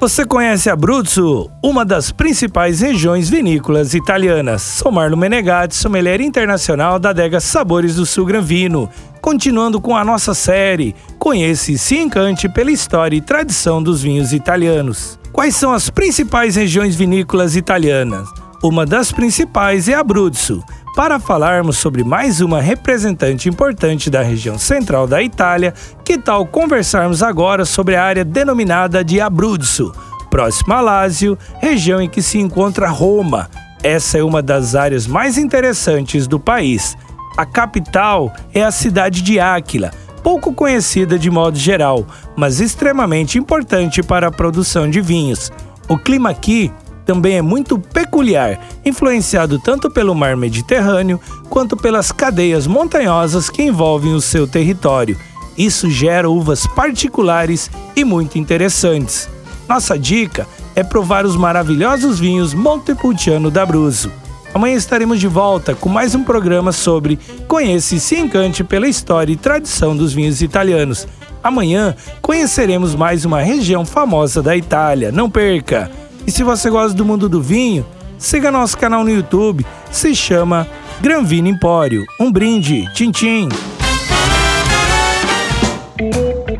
Você conhece Abruzzo, uma das principais regiões vinícolas italianas. Sou Marlo Menegatti, sommelier internacional da adega Sabores do Sul Gran Vino. Continuando com a nossa série, conheça e se encante pela história e tradição dos vinhos italianos. Quais são as principais regiões vinícolas italianas? Uma das principais é Abruzzo. Para falarmos sobre mais uma representante importante da região central da Itália, que tal conversarmos agora sobre a área denominada de Abruzzo, próxima a Lásio, região em que se encontra Roma. Essa é uma das áreas mais interessantes do país. A capital é a cidade de Áquila, pouco conhecida de modo geral, mas extremamente importante para a produção de vinhos. O clima aqui também é muito peculiar, influenciado tanto pelo mar Mediterrâneo quanto pelas cadeias montanhosas que envolvem o seu território. Isso gera uvas particulares e muito interessantes. Nossa dica é provar os maravilhosos vinhos Montepulciano da Abruzzo. Amanhã estaremos de volta com mais um programa sobre Conheça e se encante pela história e tradição dos vinhos italianos. Amanhã conheceremos mais uma região famosa da Itália. Não perca! E se você gosta do mundo do vinho, siga nosso canal no YouTube, se chama Gran Vino Empório. Um brinde, tchim tchim!